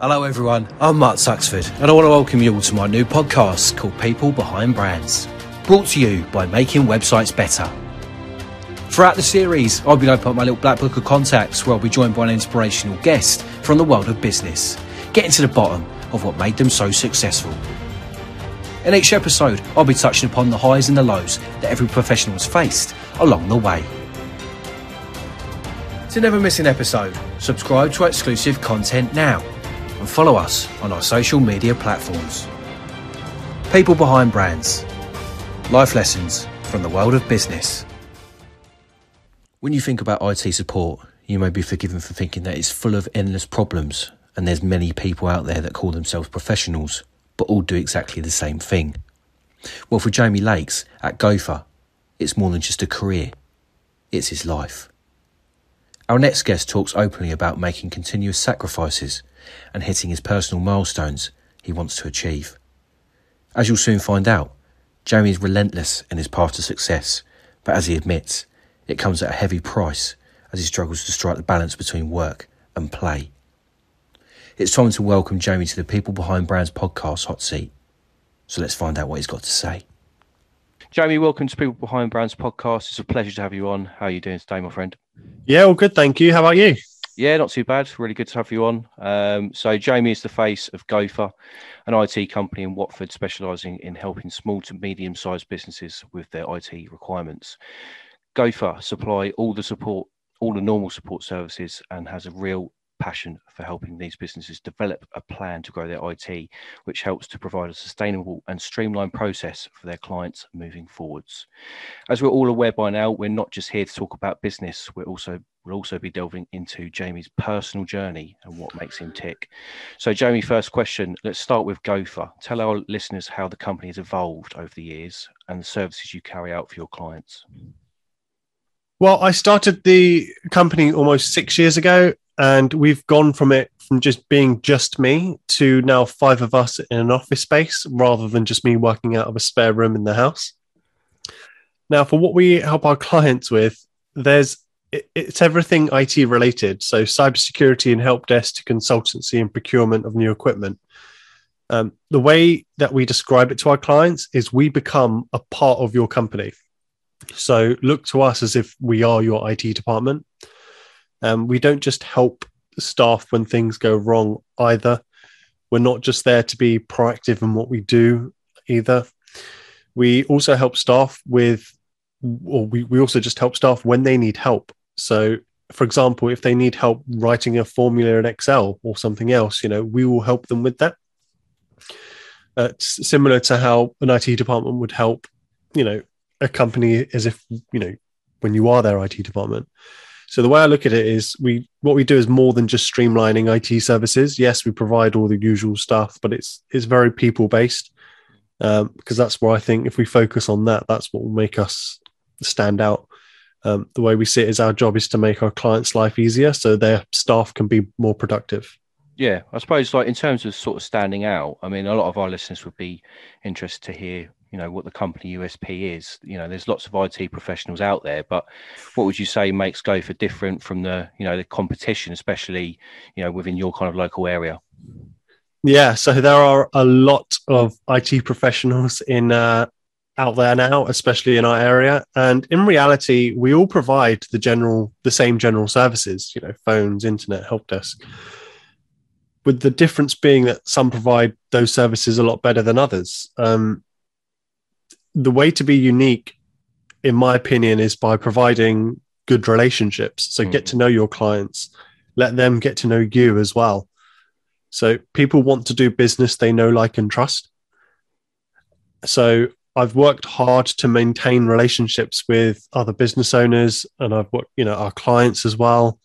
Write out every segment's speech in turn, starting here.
Hello, everyone. I'm Mark Suxford, and I want to welcome you all to my new podcast called People Behind Brands, brought to you by Making Websites Better. Throughout the series, I'll be opening up my little black book of contacts where I'll be joined by an inspirational guest from the world of business, getting to the bottom of what made them so successful. In each episode, I'll be touching upon the highs and the lows that every professional has faced along the way. To never miss an episode, subscribe to our exclusive content now and follow us on our social media platforms. People behind brands. Life lessons from the world of business. When you think about IT support, you may be forgiven for thinking that it's full of endless problems and there's many people out there that call themselves professionals but all do exactly the same thing. Well, for Jamie Lakes at Gopher, it's more than just a career, it's his life. Our next guest talks openly about making continuous sacrifices and hitting his personal milestones he wants to achieve. As you'll soon find out, Jamie is relentless in his path to success, but as he admits, it comes at a heavy price as he struggles to strike the balance between work and play. It's time to welcome Jamie to the People Behind Brands podcast hot seat. So let's find out what he's got to say. Jamie, welcome to People Behind Brands podcast. It's a pleasure to have you on. How are you doing today, my friend? Yeah, all good, thank you. How about you? Yeah, not too bad. Really good to have you on. Um, so, Jamie is the face of Gopher, an IT company in Watford specialising in helping small to medium sized businesses with their IT requirements. Gopher supply all the support, all the normal support services, and has a real passion for helping these businesses develop a plan to grow their IT, which helps to provide a sustainable and streamlined process for their clients moving forwards. As we're all aware by now, we're not just here to talk about business, we're also we'll also be delving into Jamie's personal journey and what makes him tick. So, Jamie, first question. Let's start with Gopher. Tell our listeners how the company has evolved over the years and the services you carry out for your clients. Well, I started the company almost six years ago and we've gone from it from just being just me to now five of us in an office space rather than just me working out of a spare room in the house. Now, for what we help our clients with, there's it's everything IT related. So cybersecurity and help desk to consultancy and procurement of new equipment. Um, the way that we describe it to our clients is we become a part of your company. So look to us as if we are your IT department. Um, we don't just help staff when things go wrong either. We're not just there to be proactive in what we do either. We also help staff with, or we, we also just help staff when they need help. So, for example, if they need help writing a formula in Excel or something else, you know, we will help them with that. Uh, similar to how an IT department would help, you know, a company as if, you know, when you are their IT department. So the way I look at it is we what we do is more than just streamlining IT services. Yes, we provide all the usual stuff, but it's it's very people based um, because that's where I think if we focus on that, that's what will make us stand out. Um, the way we see it is our job is to make our clients' life easier so their staff can be more productive. Yeah, I suppose like in terms of sort of standing out, I mean, a lot of our listeners would be interested to hear you know what the company USP is. You know, there's lots of IT professionals out there, but what would you say makes Gopher different from the you know the competition, especially you know within your kind of local area? Yeah, so there are a lot of IT professionals in uh, out there now, especially in our area, and in reality, we all provide the general the same general services. You know, phones, internet, help desk. With the difference being that some provide those services a lot better than others. Um, the way to be unique, in my opinion, is by providing good relationships. So mm. get to know your clients, let them get to know you as well. So people want to do business they know, like, and trust. So I've worked hard to maintain relationships with other business owners and I've worked, you know, our clients as well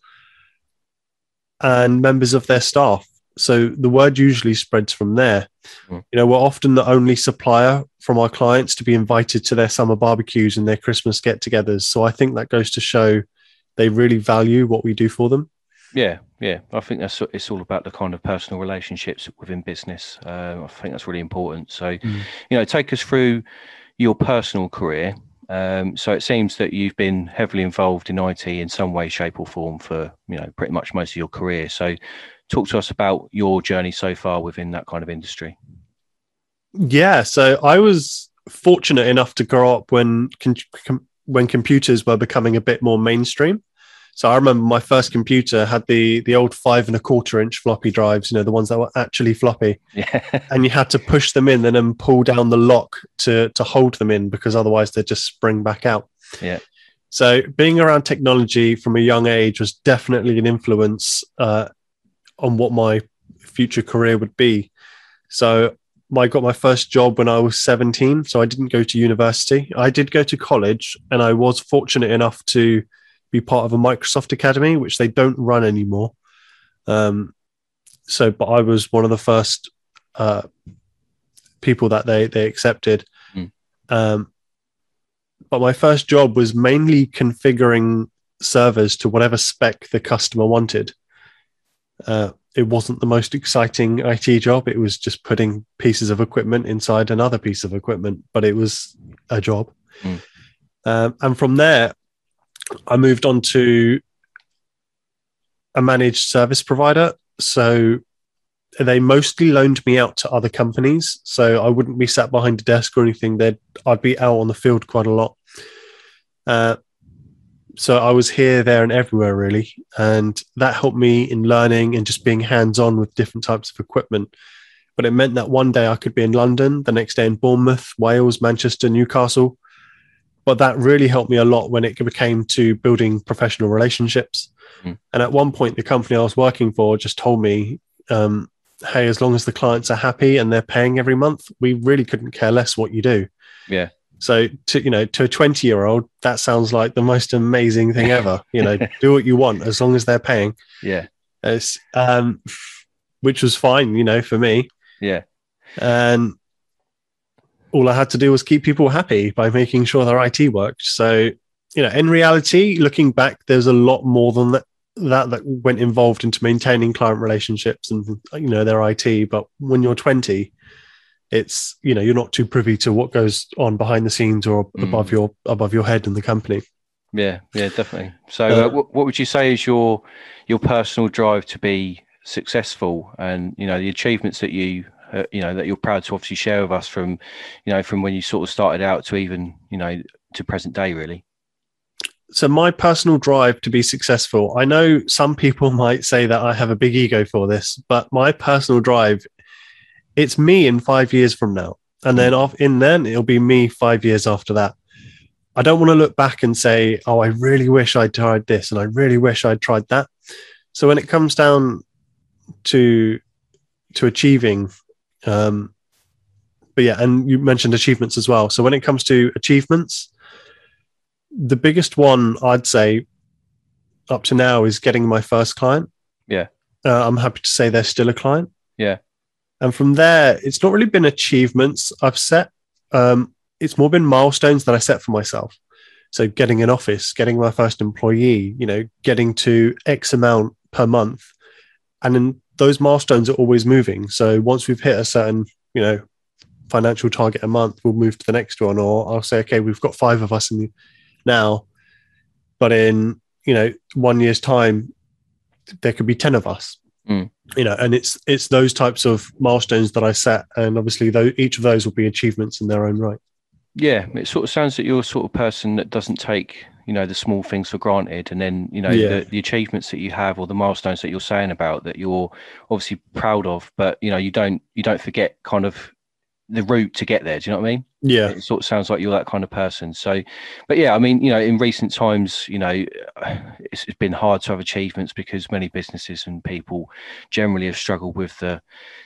and members of their staff. So the word usually spreads from there. Mm. You know, we're often the only supplier from our clients to be invited to their summer barbecues and their Christmas get togethers. So I think that goes to show they really value what we do for them. Yeah, yeah. I think that's it's all about the kind of personal relationships within business. Uh, I think that's really important. So, mm. you know, take us through your personal career. Um, so it seems that you've been heavily involved in IT in some way, shape, or form for you know pretty much most of your career. So talk to us about your journey so far within that kind of industry. Yeah, so I was fortunate enough to grow up when com- when computers were becoming a bit more mainstream. So I remember my first computer had the the old five and a quarter inch floppy drives, you know, the ones that were actually floppy. Yeah. and you had to push them in and then pull down the lock to to hold them in because otherwise they'd just spring back out. Yeah. So being around technology from a young age was definitely an influence uh, on what my future career would be. So I got my first job when I was 17. So I didn't go to university. I did go to college and I was fortunate enough to be part of a Microsoft Academy, which they don't run anymore. Um, so, but I was one of the first uh, people that they, they accepted. Mm. Um, but my first job was mainly configuring servers to whatever spec the customer wanted. Uh, it wasn't the most exciting IT job. It was just putting pieces of equipment inside another piece of equipment, but it was a job. Mm. Um, and from there, I moved on to a managed service provider. So they mostly loaned me out to other companies. So I wouldn't be sat behind a desk or anything. They'd, I'd be out on the field quite a lot. Uh, so I was here, there, and everywhere really, and that helped me in learning and just being hands-on with different types of equipment. But it meant that one day I could be in London, the next day in Bournemouth, Wales, Manchester, Newcastle. But that really helped me a lot when it came to building professional relationships. Mm. And at one point, the company I was working for just told me, um, "Hey, as long as the clients are happy and they're paying every month, we really couldn't care less what you do." Yeah. So to you know, to a twenty-year-old, that sounds like the most amazing thing ever. You know, do what you want as long as they're paying. Yeah. It's, um, which was fine, you know, for me. Yeah. And all I had to do was keep people happy by making sure their IT worked. So, you know, in reality, looking back, there's a lot more than that that that went involved into maintaining client relationships and you know their IT. But when you're 20, it's you know you're not too privy to what goes on behind the scenes or Mm. above your above your head in the company. Yeah, yeah, definitely. So, Uh, uh, what, what would you say is your your personal drive to be successful, and you know the achievements that you uh, you know that you're proud to obviously share with us from you know from when you sort of started out to even you know to present day, really. so my personal drive to be successful i know some people might say that i have a big ego for this but my personal drive it's me in five years from now. And then off in then it'll be me five years after that. I don't want to look back and say oh i really wish i'd tried this and i really wish i'd tried that. So when it comes down to to achieving um but yeah and you mentioned achievements as well so when it comes to achievements the biggest one I'd say up to now is getting my first client. Yeah. Uh, I'm happy to say they're still a client. Yeah. And from there, it's not really been achievements I've set. Um, it's more been milestones that I set for myself. So getting an office, getting my first employee, you know, getting to X amount per month. And then those milestones are always moving. So once we've hit a certain, you know, financial target a month, we'll move to the next one. Or I'll say, okay, we've got five of us in the, now, but in you know one year's time, there could be ten of us. Mm. You know, and it's it's those types of milestones that I set, and obviously, though each of those will be achievements in their own right. Yeah, it sort of sounds that you're the sort of person that doesn't take you know the small things for granted, and then you know Yeah. the, the achievements that you have or the milestones that you're saying about that you're obviously proud of, but you know you don't you don't forget kind of the route to get there. Do you know what I mean? Yeah, It sort of sounds like you're that kind of person. So, but yeah, I mean, you know, in recent times, you know, it's, it's been hard to have achievements because many businesses and people generally have struggled with the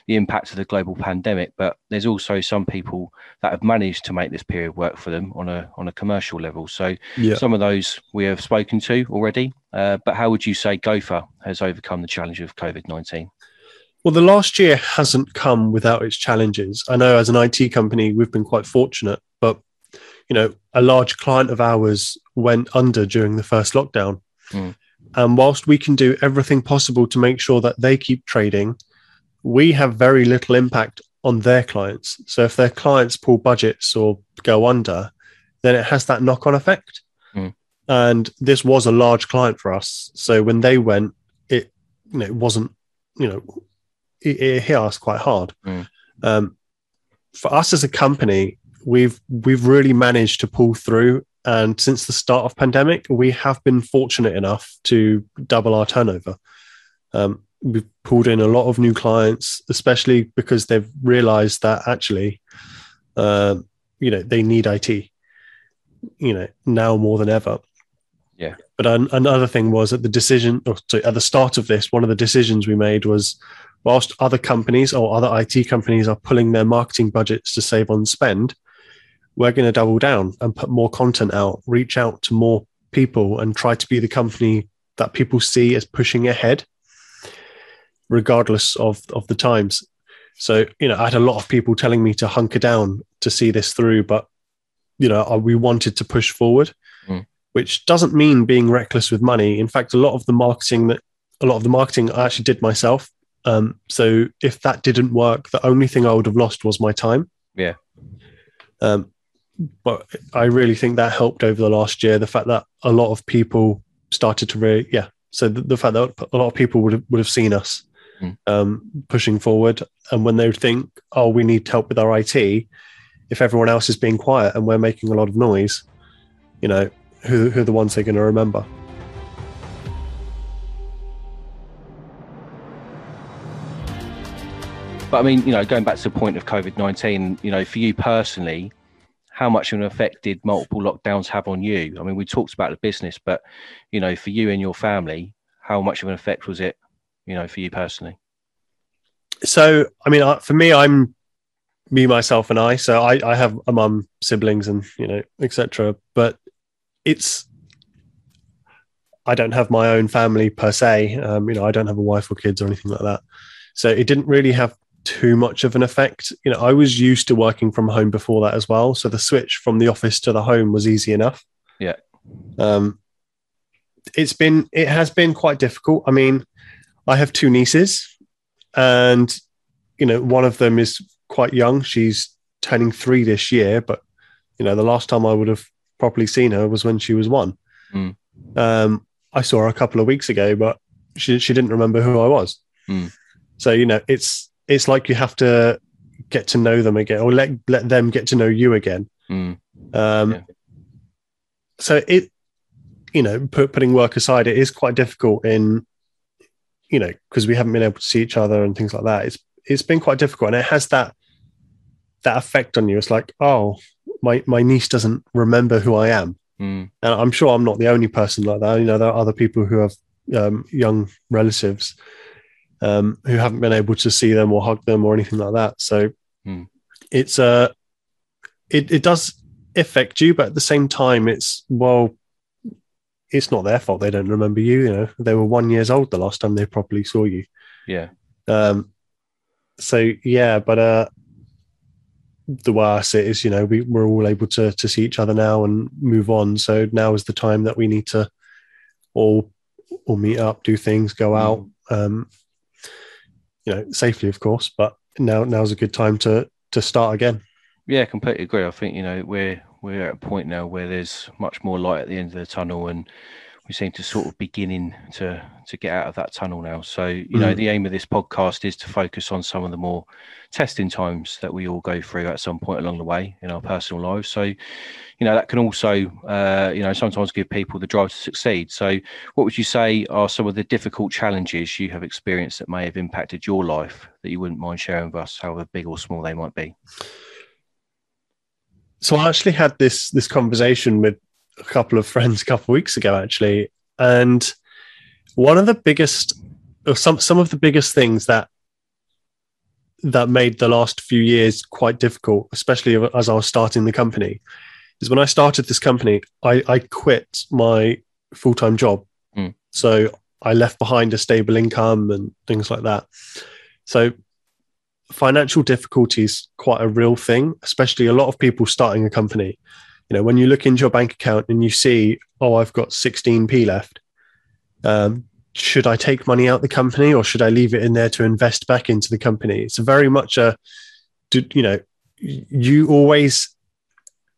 the impact of the global pandemic. But there's also some people that have managed to make this period work for them on a on a commercial level. So yeah. some of those we have spoken to already. Uh, but how would you say Gopher has overcome the challenge of COVID nineteen? Well, the last year hasn't come without its challenges. I know as an IT company, we've been quite fortunate, but you know, a large client of ours went under during the first lockdown. Mm. And whilst we can do everything possible to make sure that they keep trading, we have very little impact on their clients. So if their clients pull budgets or go under, then it has that knock on effect. Mm. And this was a large client for us. So when they went, it you know, it wasn't you know, it, it hit us quite hard. Mm. Um, for us as a company, we've we've really managed to pull through. And since the start of pandemic, we have been fortunate enough to double our turnover. Um, we've pulled in a lot of new clients, especially because they've realised that actually, uh, you know, they need IT. You know, now more than ever. Yeah. But an, another thing was at the decision, or sorry, at the start of this, one of the decisions we made was whilst other companies or other IT companies are pulling their marketing budgets to save on spend, we're going to double down and put more content out, reach out to more people, and try to be the company that people see as pushing ahead, regardless of, of the times. So, you know, I had a lot of people telling me to hunker down to see this through, but, you know, uh, we wanted to push forward, Mm. Which doesn't mean being reckless with money. In fact, a lot of the marketing that a lot of the marketing I actually did myself. Um, so if that didn't work, the only thing I would have lost was my time. Yeah. Um, but I really think that helped over the last year. The fact that a lot of people started to really, yeah. So the, the fact that a lot of people would have, would have seen us Mm. um, pushing forward, and when they would think, "Oh, we need help with our IT," if everyone else is being quiet and we're making a lot of noise, you know, who, who are the ones they're going to remember? But I mean, you know, going back to the point of COVID 19, you know, for you personally, how much of an effect did multiple lockdowns have on you? I mean, we talked about the business, but, you know, for you and your family, how much of an effect was it, you know, for you personally? so I mean, for me, I'm me, myself, and I. So I, I have a mum, siblings, and you know, etc. But it's I don't have my own family per se. Um, you know, I don't have a wife or kids or anything like that. So it didn't really have too much of an effect. You know, I was used to working from home before that as well. So the switch from the office to the home was easy enough. Yeah. Um, it's been it has been quite difficult. I mean, I have two nieces, and you know, one of them is quite young. She's turning three this year, but you know, the last time I would have properly seen her was when she was one. Mm. Um, I saw her a couple of weeks ago, but she she didn't remember who I was. Mm. So you know, it's it's like you have to get to know them again, or let let them get to know you again. Mm. Um, Yeah. So it, you know, put, putting work aside, it is quite difficult in, you know, because we haven't been able to see each other and things like that. It's it's been quite difficult, and it has that that effect on you. It's like, oh, my my niece doesn't remember who I am, Mm. and I'm sure I'm not the only person like that. You know, there are other people who have um, young relatives um, who haven't been able to see them or hug them or anything like that. So Hmm. it's uh, it it does affect you, but at the same time, it's well, it's not their fault they don't remember you. You know, they were one years old the last time they properly saw you. Yeah. Um, so yeah, but uh, the way I see it is, you know, we, we're all able to to see each other now and move on. So now is the time that we need to all all meet up, do things, go out, um, you know, safely, of course. But now now's a good time to to start again. Yeah, completely agree. I think you know we're we're at a point now where there's much more light at the end of the tunnel, and we seem to sort of beginning to to get out of that tunnel now. So you know Mm. the aim of this podcast is to focus on some of the more testing times that we all go through at some point along the way in our personal lives. So you know that can also uh, you know sometimes give people the drive to succeed. So what would you say are some of the difficult challenges you have experienced that may have impacted your life that you wouldn't mind sharing with us, however big or small they might be? So I actually had this this conversation with a couple of friends a couple of weeks ago, actually, and one of the biggest, or some some of the biggest things that that made the last few years quite difficult, especially as I was starting the company, is when I started this company, I, I quit my full time job, Mm. so I left behind a stable income and things like that. So financial difficulties quite a real thing, especially a lot of people starting a company. You know, when you look into your bank account and you see, oh, I've got 16p left. Um, should I take money out the company or should I leave it in there to invest back into the company? It's very much a, you know, you always,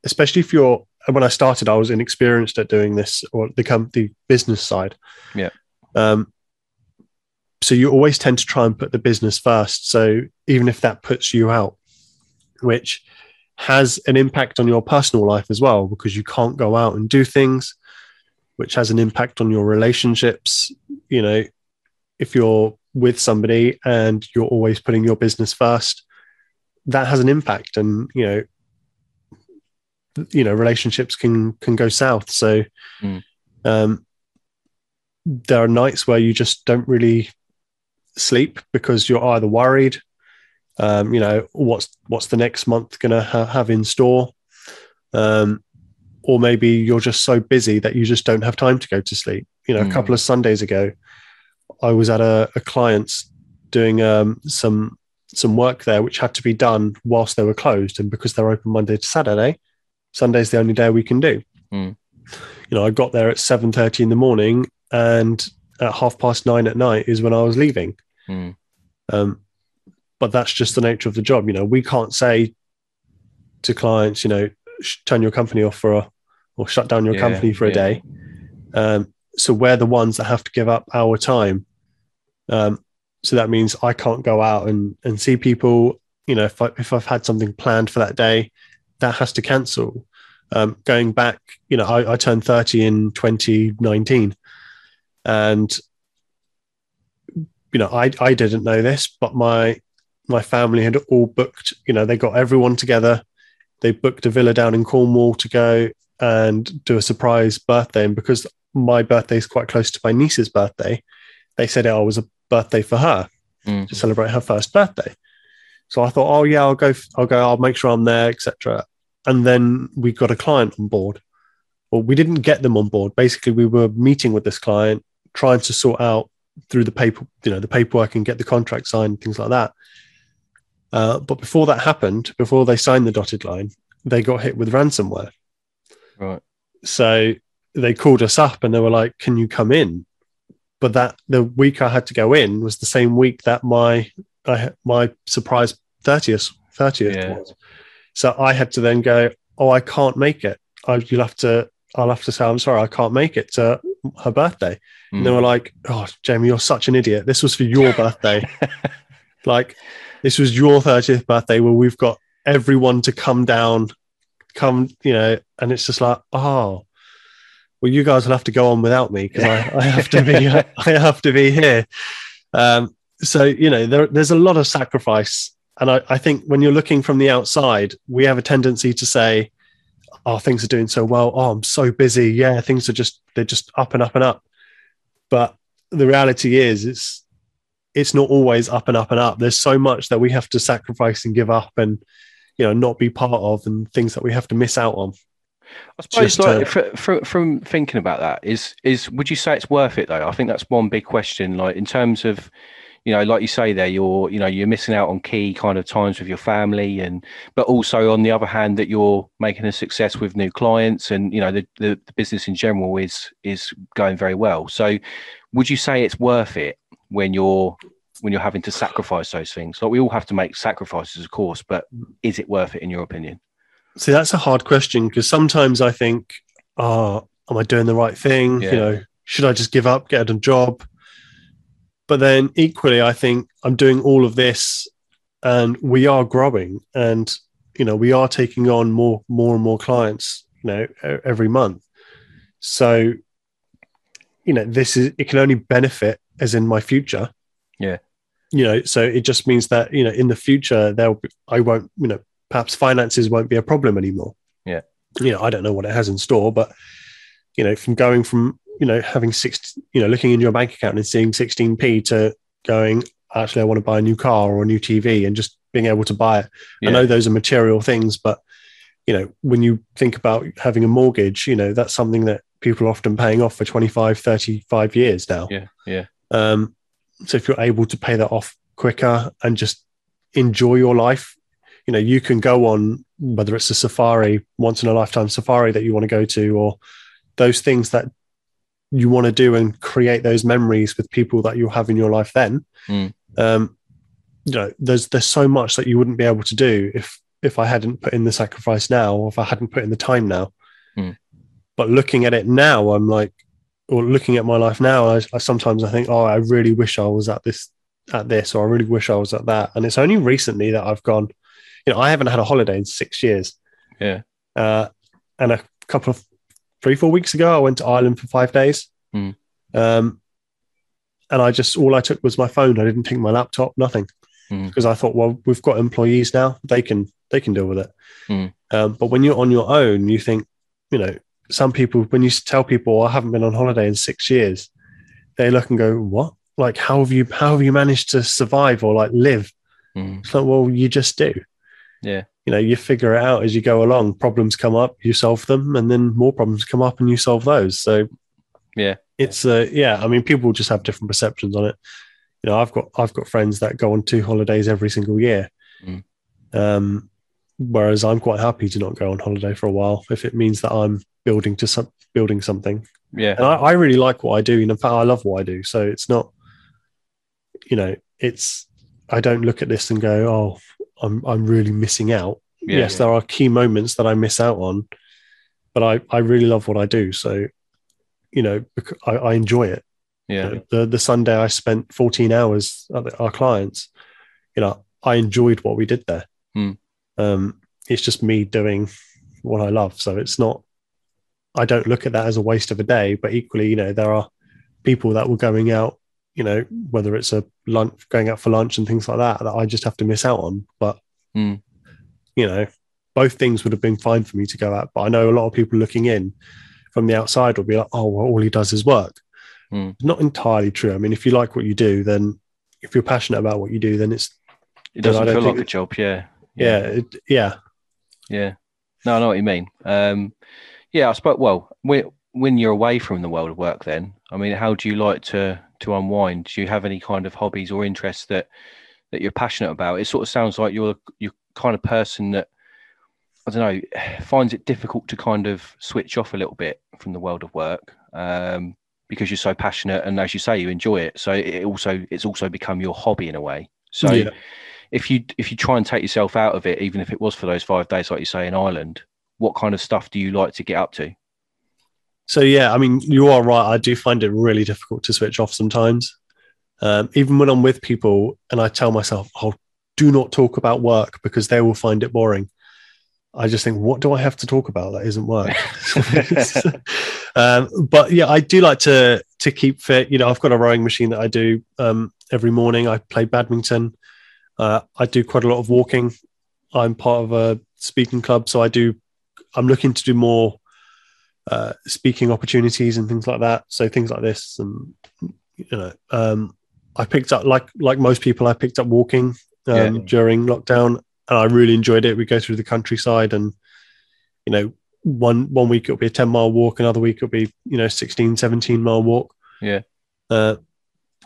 especially if you're, when I started, I was inexperienced at doing this or the company business side. Yeah. Um, so you always tend to try and put the business first. So even if that puts you out, which has an impact on your personal life as well, because you can't go out and do things, which has an impact on your relationships. You know, if you're with somebody and you're always putting your business first, that has an impact. And, you know, you know, relationships can can go south. So mm. um there are nights where you just don't really sleep because you're either worried um, you know what's what's the next month going to ha- have in store um, or maybe you're just so busy that you just don't have time to go to sleep you know mm. a couple of sundays ago i was at a, a client's doing um, some some work there which had to be done whilst they were closed and because they're open monday to saturday sunday's the only day we can do mm. you know i got there at 7.30 in the morning and at half past nine at night is when i was leaving mm. um, but that's just the nature of the job. You know, we can't say to clients, you know, turn your company off for a or shut down your yeah, company for a yeah. day. Um, so we're the ones that have to give up our time. Um, so that means I can't go out and, and see people. You know, if I, if I've had something planned for that day, that has to cancel. Um, going back, you know, I, I turned 30 in 2019 and you know, I, I didn't know this, but my my family had all booked, you know, they got everyone together. They booked a villa down in Cornwall to go and do a surprise birthday. And because my birthday is quite close to my niece's birthday, they said it was a birthday for her mm. to celebrate her first birthday. So I thought, oh yeah, I'll go, I'll go, I'll make sure I'm there, etc. And then we got a client on board. Well, we didn't get them on board. Basically, we were meeting with this client, trying to sort out through the paper, you know, the paperwork and get the contract signed, things like that. Uh, but before that happened, before they signed the dotted line, they got hit with ransomware. Right. So they called us up and they were like, "Can you come in?" But that the week I had to go in was the same week that my I, my surprise thirtieth thirtieth yeah. was. So I had to then go. Oh, I can't make it. I, you'll have to. I'll have to say I'm sorry. I can't make it to her birthday. Mm. And they hmm. were like, "Oh, Jamie, you're such an idiot. This was for your birthday." Like this was your 30th birthday where we've got everyone to come down, come, you know, and it's just like, oh, well, you guys will have to go on without me because I, I, have to be, I have to be here. Um, so, you know, there, there's a lot of sacrifice. And I, I think when you're looking from the outside, we have a tendency to say, oh, things are doing so well. Oh, I'm so busy. Yeah, things are just, they're just up and up and up. But the reality is, it's, it's not always up and up and up. There's so much that we have to sacrifice and give up and you know not be part of, and things that we have to miss out on. I suppose, like, uh, to... from, from thinking about that, is is would you say it's worth it though? I think that's one big question. Like in terms of, you know, like you say there, you're you know you're missing out on key kind of times with your family, and but also on the other hand that you're making a success with new clients, and you know the, the, the business in general is is going very well. So, would you say it's worth it when you're when you're having to sacrifice those things. Like we all have to make sacrifices, of course, but is it worth it in your opinion? See, that's a hard question because sometimes I think, oh, am I doing the right thing? Yeah. You know, should I just give up, get a job? But then equally, I think I'm doing all of this and we are growing and, you know, we are taking on more, more and more clients, you know, every month. So, you know, this is, it can only benefit as in my future. Yeah. You know, so it just means that, you know, in the future, there I won't, you know, perhaps finances won't be a problem anymore. Yeah. You know, I don't know what it has in store, but, you know, from going from, you know, having six, you know, looking in your bank account and seeing 16p to going, actually, I want to buy a new car or a new TV and just being able to buy it. Yeah. I know those are material things, but, you know, when you think about having a mortgage, you know, that's something that people are often paying off for 25, 35 years now. Yeah. Yeah. Um, so if you're able to pay that off quicker and just enjoy your life, you know, you can go on whether it's a safari, once in a lifetime safari that you want to go to, or those things that you want to do and create those memories with people that you'll have in your life then. Mm. Um, you know, there's there's so much that you wouldn't be able to do if if I hadn't put in the sacrifice now, or if I hadn't put in the time now. Mm. But looking at it now, I'm like, or looking at my life now, I, I sometimes I think, oh, I really wish I was at this at this, or I really wish I was at that. And it's only recently that I've gone, you know, I haven't had a holiday in six years. Yeah. Uh, and a couple of three, four weeks ago, I went to Ireland for five days. Mm. Um, and I just all I took was my phone. I didn't take my laptop, nothing, Mm. because I thought, well, we've got employees now; they can they can deal with it. Mm. Um, but when you're on your own, you think, you know, some people when you tell people I haven't been on holiday in six years, they look and go, what? Like how have you how have you managed to survive or like live? Mm. It's like, well, you just do. Yeah. You know, you figure it out as you go along. Problems come up, you solve them, and then more problems come up and you solve those. So Yeah. it's uh yeah, I mean people just have different perceptions on it. You know, I've got I've got friends that go on two holidays every single year. Mm. Um whereas I'm quite happy to not go on holiday for a while if it means that I'm building to some building something. Yeah. And I, I really like what I do. And in fact, I love what I do. So it's not, you know, it's I don't look at this and go, oh, I'm I'm really missing out. Yeah. yes, there are key moments that I miss out on, but I I really love what I do. So, you know, I, I enjoy it. Yeah. The the Sunday I spent 14 hours at the, our clients, you know, I enjoyed what we did there. Hmm. Um, it's just me doing what I love. So it's not. I don't look at that as a waste of a day, but equally, you know, there are people that were going out, you know, whether it's a lunch, going out for lunch and things like that, that I just have to miss out on. But Hmm. you know, both things would have been fine for me to go out. But I know a lot of people looking in from the outside will be like, oh, well, all he does is work. Hmm. Not entirely true. I mean, if you like what you do, then if you're passionate about what you do, then it's It doesn't feel like a job. Yeah. Yeah, it, yeah, Yeah. No, I know what you mean. Um, yeah, I suppose. Well, when when you're away from the world of work, then I mean, how do you like to to unwind? Do you have any kind of hobbies or interests that that you're passionate about? It sort of sounds like you're you're kind of person that I don't know finds it difficult to kind of switch off a little bit from the world of work um, because you're so passionate and as you say, you enjoy it. So it also it's also become your hobby in a way. So Yeah. If you if you try and take yourself out of it, even if it was for those five days, like you say in Ireland, what kind of stuff do you like to get up to? So yeah, I mean, you are right. I do find it really difficult to switch off sometimes. Um, even when I'm with people and I tell myself, "Oh, do not talk about work because they will find it boring." I just think, what do I have to talk about that isn't work? um, but yeah, I do like to to keep fit. You know, I've got a rowing machine that I do um, every morning. I play badminton. Uh, I do quite a lot of walking. I'm part of a speaking club, so I do. I'm looking to do more uh, speaking opportunities and things like that. So things like this, and you know, um, I picked up like like most people, I picked up walking um, Yeah. during lockdown, and I really enjoyed it. We go through the countryside, and you know, one one week it'll be a ten mile walk, another week it'll be you know 16, 17 mile walk. Yeah. Uh,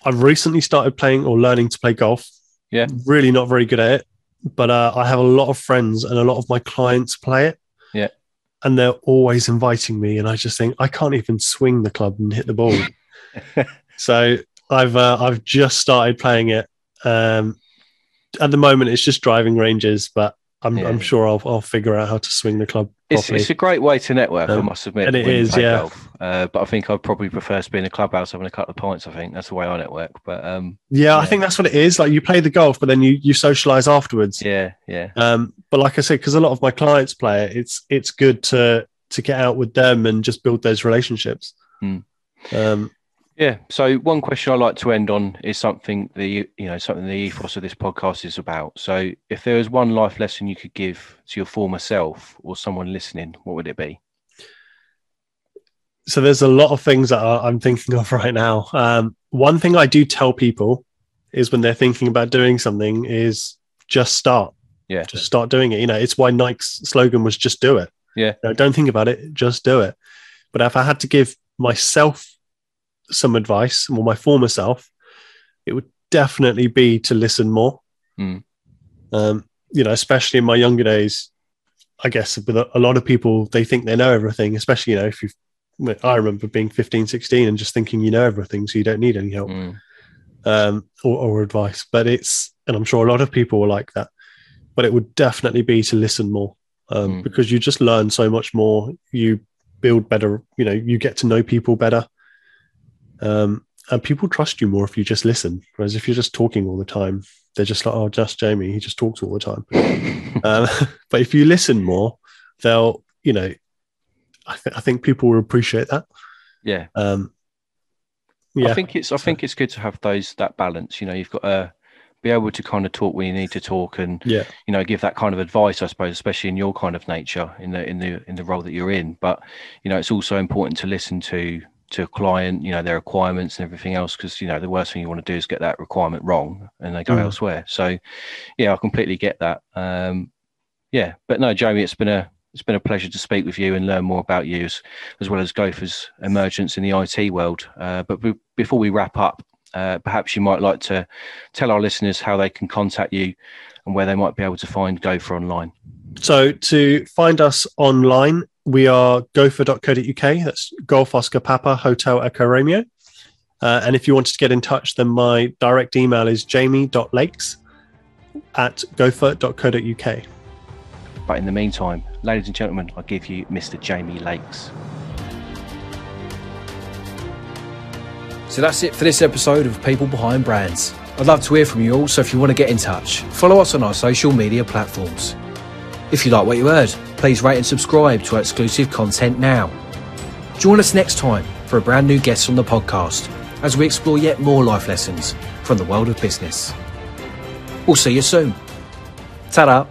I've recently started playing or learning to play golf. Yeah. really not very good at it, but uh, I have a lot of friends and a lot of my clients play it Yeah. and they're always inviting me, and I just think I can't even swing the club and hit the ball. so I've uh, I've just started playing it. Um, at the moment, it's just driving ranges, but I'm Yeah. I'm sure I'll I'll figure out how to swing the club It's, it's a great way to network, I Um, must admit. and it is, yeah. golf. Uh, but I think I'd probably prefer to be in a clubhouse having a couple of pints. I think that's the way I network. But um, yeah, I think that's what it is. Like you play the golf, but then you you socialize afterwards. yeah, yeah, Um, but like I said, because a lot of my clients play it, it's it's good to to get out with them and just build those relationships. Hmm. Um, yeah. So one question I like to end on is something the you know something the ethos of this podcast is about. So if there was one life lesson you could give to your former self or someone listening, what would it be? so there's a lot of things that I'm thinking of right now. Um, one thing I do tell people is when they're thinking about doing something is just start. Yeah. Just start doing it. You know, it's why Nike's slogan was just do it. Yeah. You know, don't think about it, just do it. But if I had to give myself some advice, or my former self, it would definitely be to listen more. Mm. Um, you know, especially in my younger days, I guess with a, a lot of people, they think they know everything, especially, you know, if you've I remember being 15, 16 and just thinking you know everything, so you don't need any help Mm, um, or, or advice. But it's, and I'm sure a lot of people were like that, but it would definitely be to listen more um, Mm. because you just learn so much more. You build better, you know, you get to know people better. Um, and people trust you more if you just listen. Whereas if you're just talking all the time, they're just like, oh, just Jamie, he just talks all the time. um, but if you listen more, they'll, you know, I, th- I think people will appreciate that. Yeah. Um, yeah. I think it's I think it's good to have those that balance. You know, you've got to be able to kind of talk when you need to talk, and yeah, you know, give that kind of advice. I suppose, especially in your kind of nature, in the in the in the role that you're in. But you know, it's also important to listen to to a client, you know, their requirements and everything else, because you know the worst thing you want to do is get that requirement wrong and they go mm. elsewhere. So, yeah, I completely get that. Um, yeah, but no, Jamie, it's been a it's been a pleasure to speak with you and learn more about you as, as well as Gopher's emergence in the IT world. Uh, but b- before we wrap up, uh, perhaps you might like to tell our listeners how they can contact you and where they might be able to find Gopher online. So to find us online, we are gopher.co.uk. That's Golf Oscar Papa Hotel Echo Romeo. Uh, and if you wanted to get in touch, then my direct email is jamie.lakes at gopher.co.uk. But in the meantime, ladies and gentlemen, I give you Mr. Jamie Lakes. So that's it for this episode of People Behind Brands. I'd love to hear from you all, so if you want to get in touch, follow us on our social media platforms. If you like what you heard, please rate and subscribe to our exclusive content now. Join us next time for a brand new guest on the podcast as we explore yet more life lessons from the world of business. We'll see you soon. Ta-da!